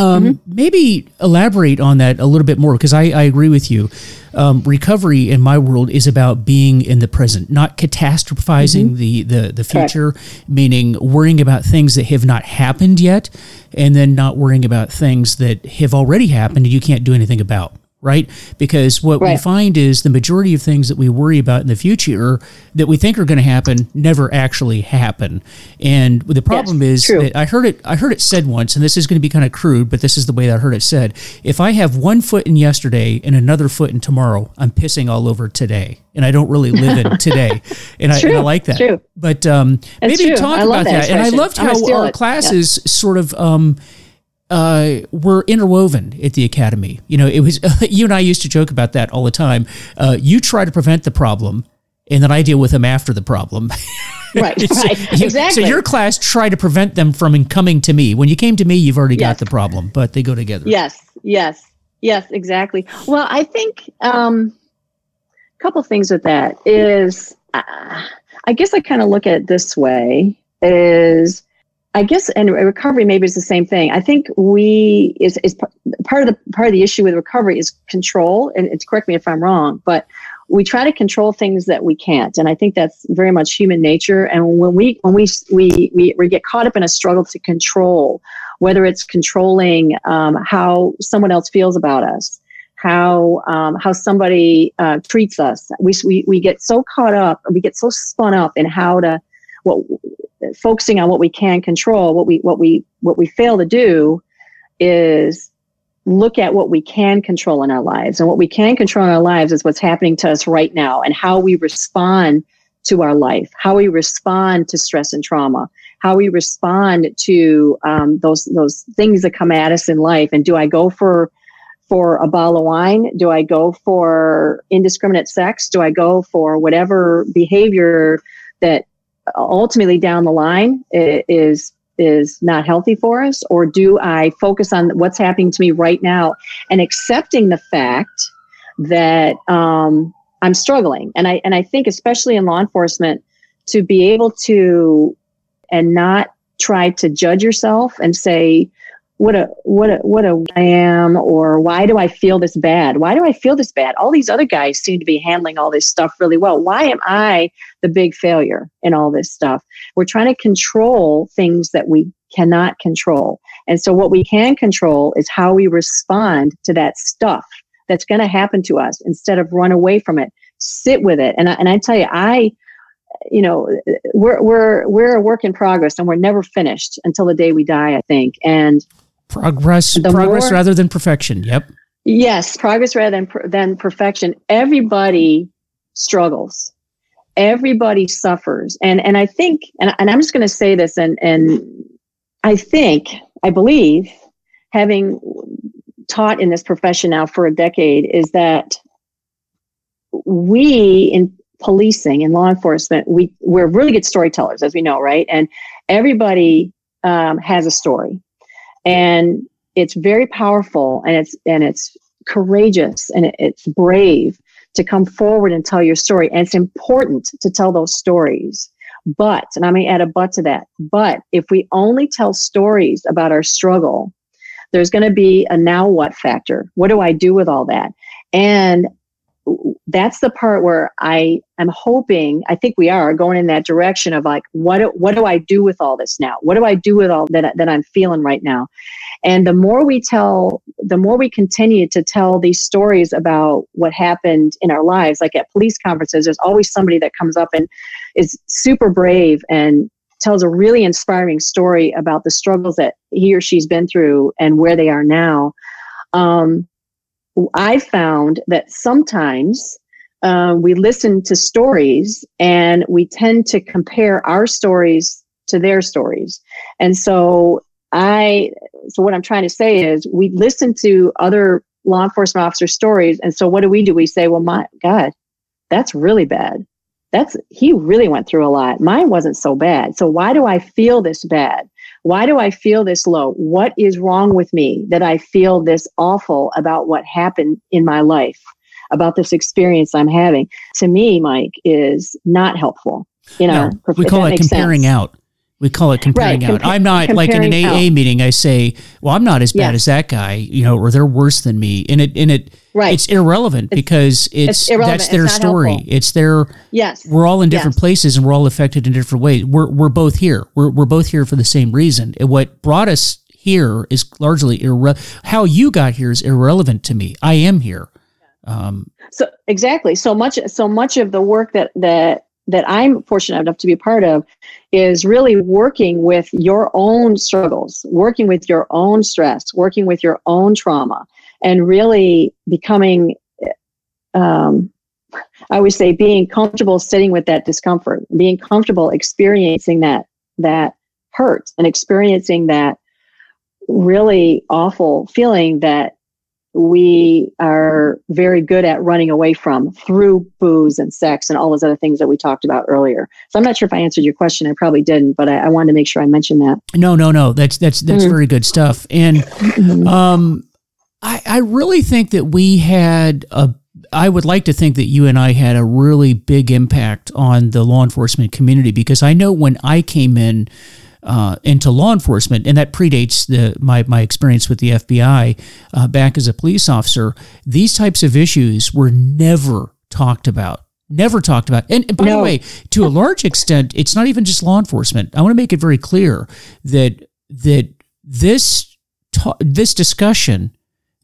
um, mm-hmm. Maybe elaborate on that a little bit more because I, I, agree with you. Um, recovery in my world is about being in the present, not catastrophizing mm-hmm. the, the, the future, Correct. meaning worrying about things that have not happened yet, and then not worrying about things that have already happened and you can't do anything about right? Because what right. we find is the majority of things that we worry about in the future that we think are going to happen never actually happen. And the problem yes, is that I heard it I heard it said once and this is going to be kind of crude, but this is the way that I heard it said. If I have one foot in yesterday and another foot in tomorrow, I'm pissing all over today. And I don't really live in today. And, I, and I, like that. True. But um, maybe true. talk about that. that. And I loved how our classes yeah. sort of um, uh, were interwoven at the academy. You know, it was you and I used to joke about that all the time. Uh, you try to prevent the problem, and then I deal with them after the problem. right, so, right, exactly. So your class tried to prevent them from coming to me. When you came to me, you've already yes. got the problem, but they go together. Yes, yes, yes, exactly. Well, I think um, a couple things with that is, uh, I guess I kind of look at it this way: is I guess, and recovery maybe is the same thing. I think we is is part of the part of the issue with recovery is control. And it's correct me if I'm wrong, but we try to control things that we can't, and I think that's very much human nature. And when we when we we we, we get caught up in a struggle to control, whether it's controlling um, how someone else feels about us, how um, how somebody uh, treats us, we, we we get so caught up, we get so spun up in how to what focusing on what we can control, what we what we what we fail to do is look at what we can control in our lives. And what we can control in our lives is what's happening to us right now and how we respond to our life, how we respond to stress and trauma, how we respond to um, those those things that come at us in life. And do I go for for a bottle of wine? Do I go for indiscriminate sex? Do I go for whatever behavior that ultimately down the line is is not healthy for us? Or do i focus on what's happening to me right now and accepting the fact that um, i'm struggling? And i and i think especially in law enforcement to be able to and not try to judge yourself and say what a what a what a I am or why do I feel this bad? Why do I feel this bad? All these other guys seem to be handling all this stuff really well. Why am I the big failure in all this stuff? We're trying to control things that we cannot control. And so what we can control is how we respond to that stuff that's going to happen to us instead of run away from it. Sit with it. And I, and I tell you I you know we're we're we're a work in progress and we're never finished until the day we die i think and Progress, progress more, rather than perfection. Yep. Yes, progress rather than than perfection. Everybody struggles. Everybody suffers, and and I think, and, and I'm just going to say this, and and I think, I believe, having taught in this profession now for a decade, is that we in policing and law enforcement, we we're really good storytellers, as we know, right? And everybody um, has a story and it's very powerful and it's and it's courageous and it's brave to come forward and tell your story. And it's important to tell those stories. But and i may add a but to that but if we only tell stories about our struggle there's going to be a now what factor. What do i do with all that? And that's the part where I am hoping, I think we are going in that direction of like, what, what do I do with all this now? What do I do with all that, that I'm feeling right now? And the more we tell, the more we continue to tell these stories about what happened in our lives, like at police conferences, there's always somebody that comes up and is super brave and tells a really inspiring story about the struggles that he or she's been through and where they are now. Um, I found that sometimes uh, we listen to stories and we tend to compare our stories to their stories. And so I, so what I'm trying to say is we listen to other law enforcement officer stories. And so what do we do? We say, well, my God, that's really bad. That's, he really went through a lot. Mine wasn't so bad. So why do I feel this bad? Why do I feel this low? What is wrong with me that I feel this awful about what happened in my life, about this experience I'm having? To me, Mike, is not helpful. You know, no, we call it comparing sense. out. We call it comparing right, out. I'm not like in an AA out. meeting. I say, "Well, I'm not as bad as that guy," you know, or they're worse than me, and it and it right. it's irrelevant it's, because it's, it's irrelevant. that's their story. Helpful. It's their yes. We're all in different yes. places and we're all affected in different ways. We're we're both here. We're we're both here for the same reason. And what brought us here is largely irre- how you got here is irrelevant to me. I am here. Um, so exactly. So much so much of the work that that that I'm fortunate enough to be a part of is really working with your own struggles, working with your own stress, working with your own trauma, and really becoming, um, I always say, being comfortable sitting with that discomfort, being comfortable experiencing that that hurt and experiencing that really awful feeling that we are very good at running away from through booze and sex and all those other things that we talked about earlier. So I'm not sure if I answered your question. I probably didn't, but I, I wanted to make sure I mentioned that. No, no, no. That's that's that's mm-hmm. very good stuff. And mm-hmm. um, I I really think that we had a. I would like to think that you and I had a really big impact on the law enforcement community because I know when I came in uh, into law enforcement, and that predates the my my experience with the FBI uh, back as a police officer. These types of issues were never talked about. Never talked about. And, and by no. the way, to a large extent, it's not even just law enforcement. I want to make it very clear that that this ta- this discussion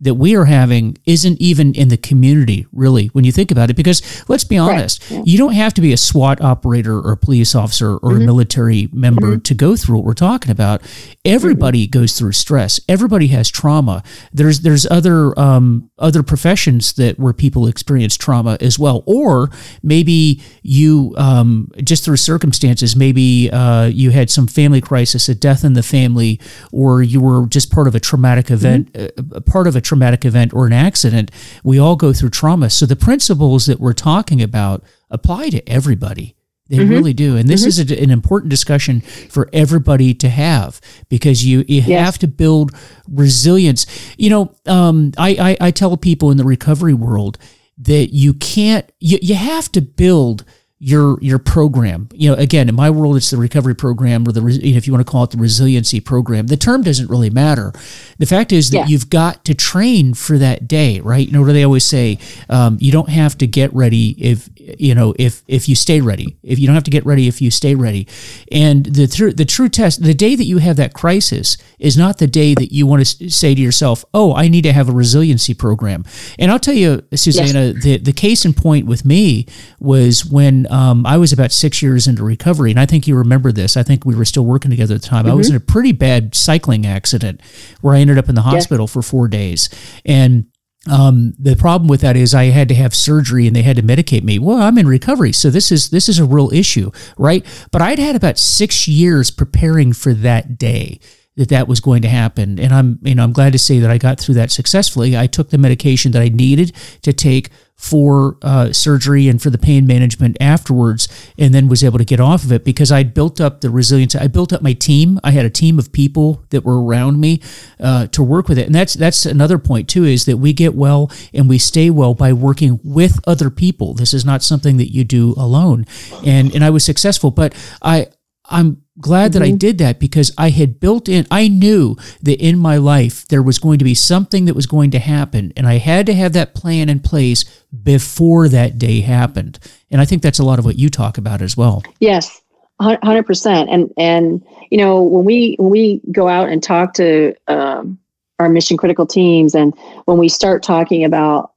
that we are having isn't even in the community, really, when you think about it. Because let's be honest, right. yeah. you don't have to be a SWAT operator or a police officer or mm-hmm. a military member mm-hmm. to go through what we're talking about. Everybody mm-hmm. goes through stress. Everybody has trauma. There's there's other um, other professions that where people experience trauma as well, or maybe you um, just through circumstances, maybe uh, you had some family crisis, a death in the family, or you were just part of a traumatic event, mm-hmm. uh, part of a traumatic event or an accident, we all go through trauma. So the principles that we're talking about apply to everybody. They mm-hmm. really do. And this mm-hmm. is a, an important discussion for everybody to have because you, you yes. have to build resilience. You know, um, I, I, I tell people in the recovery world that you can't, you, you have to build your your program. You know, again, in my world, it's the recovery program, or the you know, if you want to call it the resiliency program. The term doesn't really matter. The fact is that yeah. you've got to train for that day, right? You know, what they always say, um, you don't have to get ready if you know if if you stay ready. If you don't have to get ready if you stay ready. And the tr- the true test, the day that you have that crisis, is not the day that you want to say to yourself, "Oh, I need to have a resiliency program." And I'll tell you, Suzanna, yes. the the case in point with me was when um, I was about six years into recovery, and I think you remember this. I think we were still working together at the time. Mm-hmm. I was mm-hmm. in a pretty bad cycling accident where I ended up in the hospital for four days, and um, the problem with that is I had to have surgery and they had to medicate me. Well, I'm in recovery, so this is this is a real issue, right? But I'd had about six years preparing for that day that that was going to happen, and I'm you know I'm glad to say that I got through that successfully. I took the medication that I needed to take for uh, surgery and for the pain management afterwards, and then was able to get off of it because I built up the resilience. I built up my team. I had a team of people that were around me uh, to work with it, and that's that's another point too is that we get well and we stay well by working with other people. This is not something that you do alone, and and I was successful, but I I'm glad that mm-hmm. I did that because I had built in, I knew that in my life there was going to be something that was going to happen. And I had to have that plan in place before that day happened. And I think that's a lot of what you talk about as well. Yes. 100% and and you know when we when we go out and talk to um, our mission critical teams and when we start talking about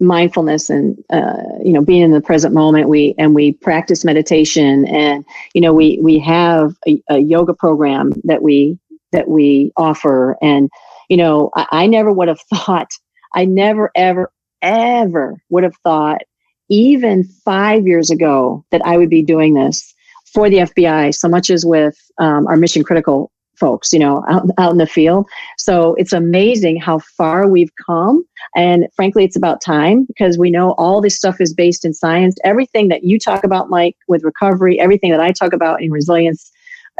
mindfulness and uh, you know being in the present moment we and we practice meditation and you know we we have a, a yoga program that we that we offer. And you know I, I never would have thought i never ever ever would have thought even five years ago that i would be doing this for the FBI so much as with um, our mission critical folks, you know, out, out in the field. So it's amazing how far we've come. And frankly, it's about time because we know all this stuff is based in science. Everything that you talk about, Mike, with recovery, everything that I talk about in resilience,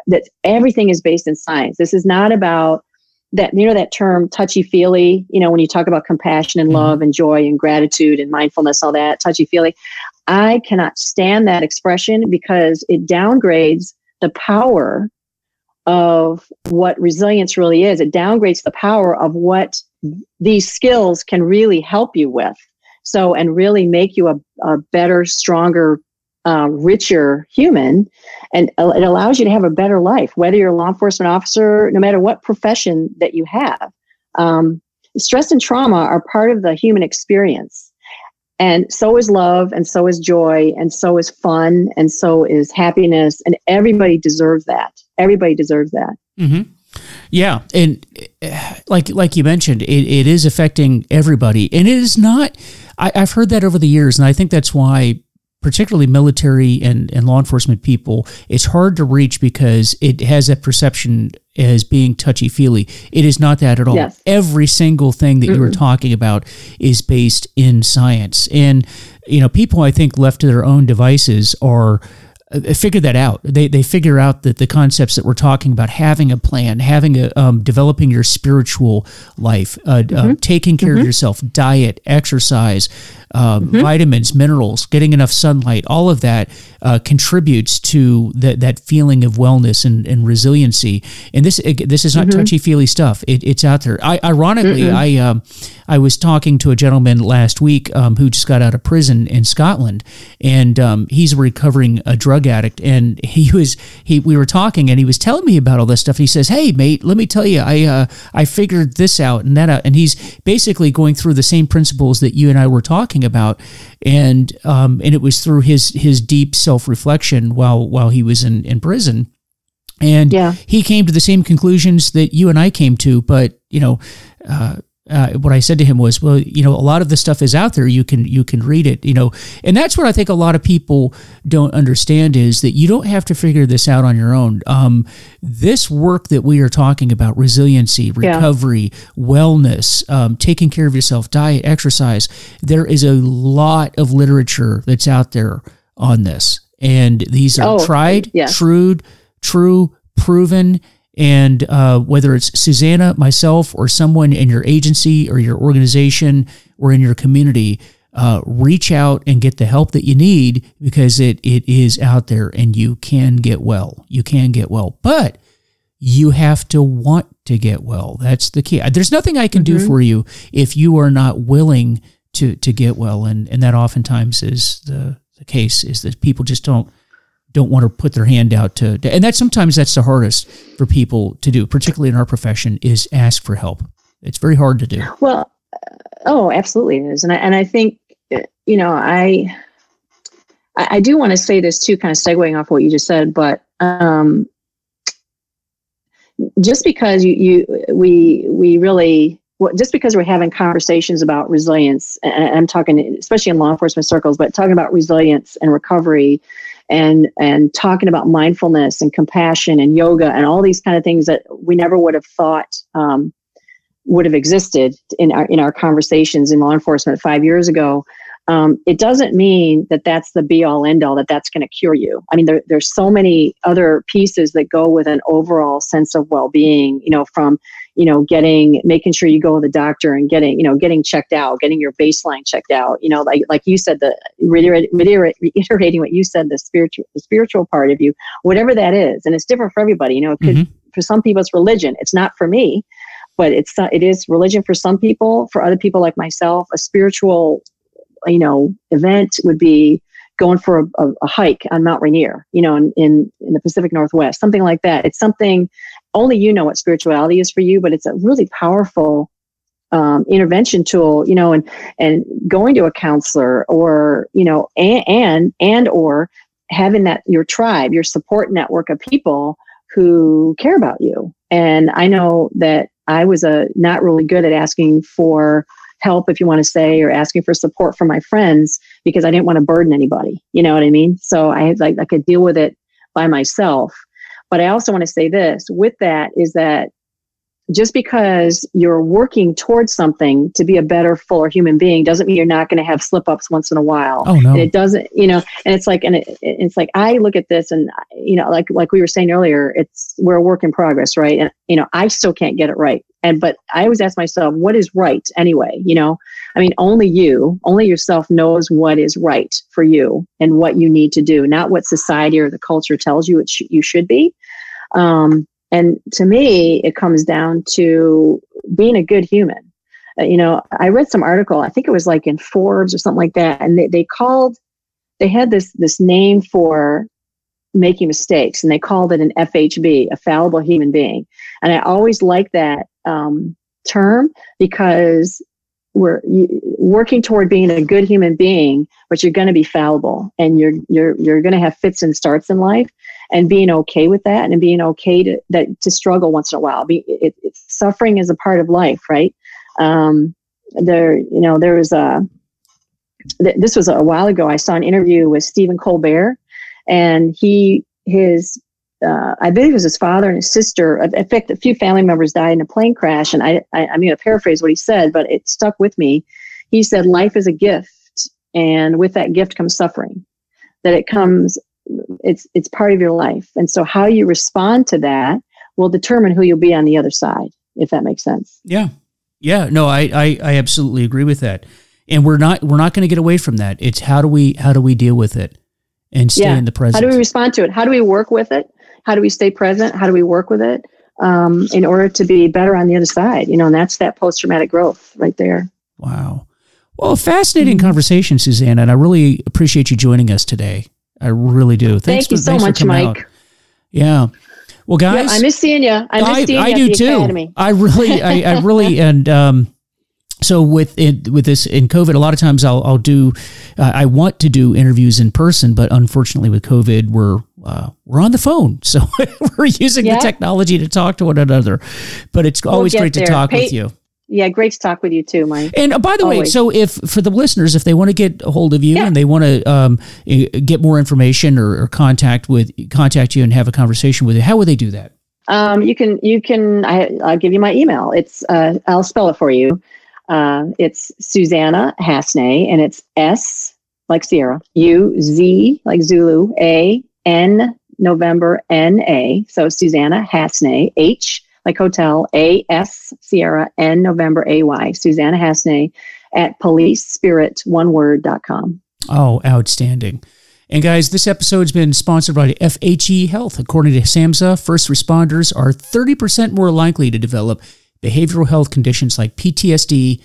that everything is based in science. This is not about that you know that term touchy feely you know when you talk about compassion and mm-hmm. love and joy and gratitude and mindfulness all that touchy feely i cannot stand that expression because it downgrades the power of what resilience really is. It downgrades the power of what these skills can really help you with. So and really make you a, a better stronger uh, richer human. And it allows you to have a better life whether you're a law enforcement officer no matter what profession that you have. Um, stress and trauma are part of the human experience and so is love and so is joy and so is fun and so is happiness and everybody deserves that everybody deserves that mm-hmm. yeah and uh, like like you mentioned it, it is affecting everybody and it is not I, i've heard that over the years and i think that's why particularly military and, and law enforcement people, it's hard to reach because it has that perception as being touchy feely. It is not that at all. Yes. Every single thing that mm you were talking about is based in science. And, you know, people I think left to their own devices are uh, figure that out. They, they figure out that the concepts that we're talking about, having a plan, having a um, developing your spiritual life, uh, uh mm-hmm. uh, taking care mm-hmm. of yourself, diet, exercise, um, mm-hmm. vitamins, minerals, getting enough sunlight, all of that uh, contributes to that that feeling of wellness and, and resiliency. And this this is not mm-hmm. touchy feely stuff. It, it's out there. I, ironically, mm I um, I was talking to a gentleman last week um, who just got out of prison in Scotland, and um, he's recovering a drug addict. And he was he we were talking, and he was telling me about all this stuff. He says, "Hey, mate, let me tell you, I uh, I figured this out and that out." And he's basically going through the same principles that you and I were talking about, and um, and it was through his his deep self reflection while while he was in in prison. And yeah. he came to the same conclusions that you and I came to, but you know, uh, uh, what I said to him was, well, you know, a lot of the stuff is out there. You can you can read it, you know, and that's what I think a lot of people don't understand is that you don't have to figure this out on your own. Um, this work that we are talking about, resiliency, recovery, yeah. wellness, um, taking care of yourself, diet, exercise, there is a lot of literature that's out there on this, and these are oh, tried, yeah. true, true, proven and uh, whether it's Suzanna, myself, or someone in your agency or your organization or in your community, uh, reach out and get the help that you need because it, it is out there and you can get well. You can get well. But you have to want to get well. That's the key. There's nothing I can mm-hmm. do for you if you are not willing to to get well. And and that oftentimes is the, the case is that people just don't don't want to put their hand out to, and that sometimes that's the hardest for people to do, particularly in our profession, is ask for help. It's very hard to do. Well, oh, absolutely it is, and I, and I think you know I I do want to say this too, kind of segueing off what you just said, but um, just because you you we we really just because we're having conversations about resilience, and I'm talking especially in law enforcement circles, but talking about resilience and recovery and and talking about mindfulness and compassion and yoga and all these kind of things that we never would have thought um, would have existed in our in our conversations in law enforcement five years ago. Um, it doesn't mean that that's the be all end all that that's going to cure you. I mean, there, there's so many other pieces that go with an overall sense of well being. You know, from you know getting making sure you go to the doctor and getting you know getting checked out getting your baseline checked out you know like like you said the reiterating what you said the spiritual the spiritual part of you whatever that is and it's different for everybody you know mm-hmm. for some people it's religion it's not for me but it's it is religion for some people for other people like myself a spiritual you know event would be going for a, a, a hike on Mount Rainier, you know, in, in, in the Pacific Northwest, something like that. It's something only you know what spirituality is for you, but it's a really powerful um, intervention tool, you know, and and going to a counselor or you know, and and and or having that your tribe, your support network of people who care about you. And I know that I was a not really good at asking for help, if you want to say, or asking for support from my friends because I didn't want to burden anybody. You know what I mean? So I like I could deal with it by myself. But I also want to say this with that is that just because you're working towards something to be a better, fuller human being doesn't mean you're not going to have slip ups once in a while. Oh no, and it doesn't. You know, and it's like, and it, it's like I look at this, and you know, like like we were saying earlier, it's we're a work in progress, right? And you know, I still can't get it right. And but I always ask myself, what is right anyway? You know, I mean, only you, only yourself knows what is right for you and what you need to do, not what society or the culture tells you it sh- you should be. Um, and to me, it comes down to being a good human. Uh, you know, I read some article, I think it was like in Forbes or something like that, and they, they called, they had this this name for making mistakes, and they called it an FHB, a fallible human being. And I always like that um, term because we're working toward being a good human being, but you're going to be fallible, and you're you're you're going to have fits and starts in life and being okay with that and being okay to that to struggle once in a while. Be, it, it, suffering is a part of life, right? Um, there, you know, there was a. Th- this was a while ago. I saw an interview with Stephen Colbert, and he his uh, I believe it was his father and his sister. In fact, a few family members died in a plane crash, and I, I I'm going to paraphrase what he said, but it stuck with me. He said, "Life is a gift, and with that gift comes suffering. That it comes it's it's part of your life. And so how you respond to that will determine who you'll be on the other side if that makes sense. Yeah. Yeah. No i i, I absolutely agree with that. And we're not we're not going to get away from that. It's how do we how do we deal with it and stay yeah. in the present? How do we respond to it? How do we work with it how do we stay present how do we work with it um, in order to be better on the other side you know and that's that post-traumatic growth right there wow well fascinating mm-hmm. conversation suzanne and i really appreciate you joining us today I really do. Thanks Thank you for, so much, Mike. Out. Yeah. Well, guys, yeah, I miss seeing you. I miss I, seeing I, you I do too. Academy. I really, I, I really, and um, so with it, with this in COVID, a lot of times I'll, I'll do, uh, I want to do interviews in person, but unfortunately with COVID, we're uh, we're on the phone, so we're using yeah. the technology to talk to one another. But it's we'll always great there. to talk Pay, with you. Yeah, great to talk with you too, Mike. And uh, by the Always. way, so if for the listeners, if they want to get a hold of you yeah. and they want to um, get more information or, or, contact with contact you and have a conversation with you, how would they do that? Um, you can you can I, will give you my email. It's uh, I'll spell it for you. Uh, it's Suzanna Hasnay, and it's S like Sierra, U Z like Zulu, A N November N A. So Suzanna Hasnay, H like hotel, A S Sierra N November A Y, Suzanna Hasnay at policespirit, one word.com. Oh, outstanding. And guys, this episode's been sponsored by FHE Health. According to SAMHSA, first responders are 30% more likely to develop behavioral health conditions like PTSD.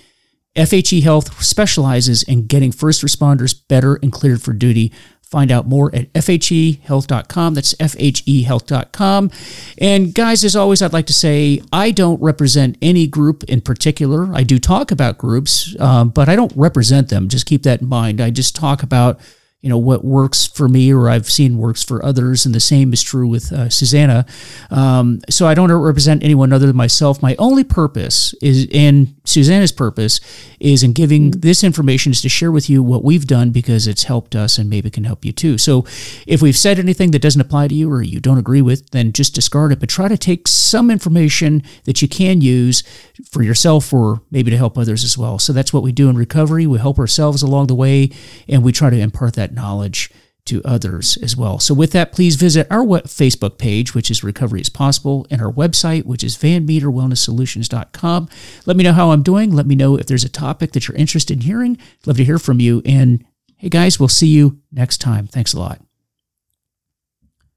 FHE Health specializes in getting first responders better and cleared for duty Find out more at FHEhealth.com. That's FHEhealth.com. And guys, as always, I'd like to say I don't represent any group in particular. I do talk about groups, um, but I don't represent them. Just keep that in mind. I just talk about you know what works for me or I've seen works for others, and the same is true with uh, Suzanna. Um, so I don't represent anyone other than myself. My only purpose is, and Suzanna's purpose is in giving mm-hmm. this information is to share with you what we've done because it's helped us and maybe can help you too. So if we've said anything that doesn't apply to you or you don't agree with, then just discard it. But try to take some information that you can use for yourself or maybe to help others as well. So that's what we do in recovery. We help ourselves along the way, and we try to impart that that knowledge to others as well. So, with that, please visit our Facebook page, which is Recovery is Possible, and our website, which is vanmeterwellnesssolutions.com. Let me know how I'm doing. Let me know if there's a topic that you're interested in hearing. Love to hear from you. And hey, guys, we'll see you next time. Thanks a lot.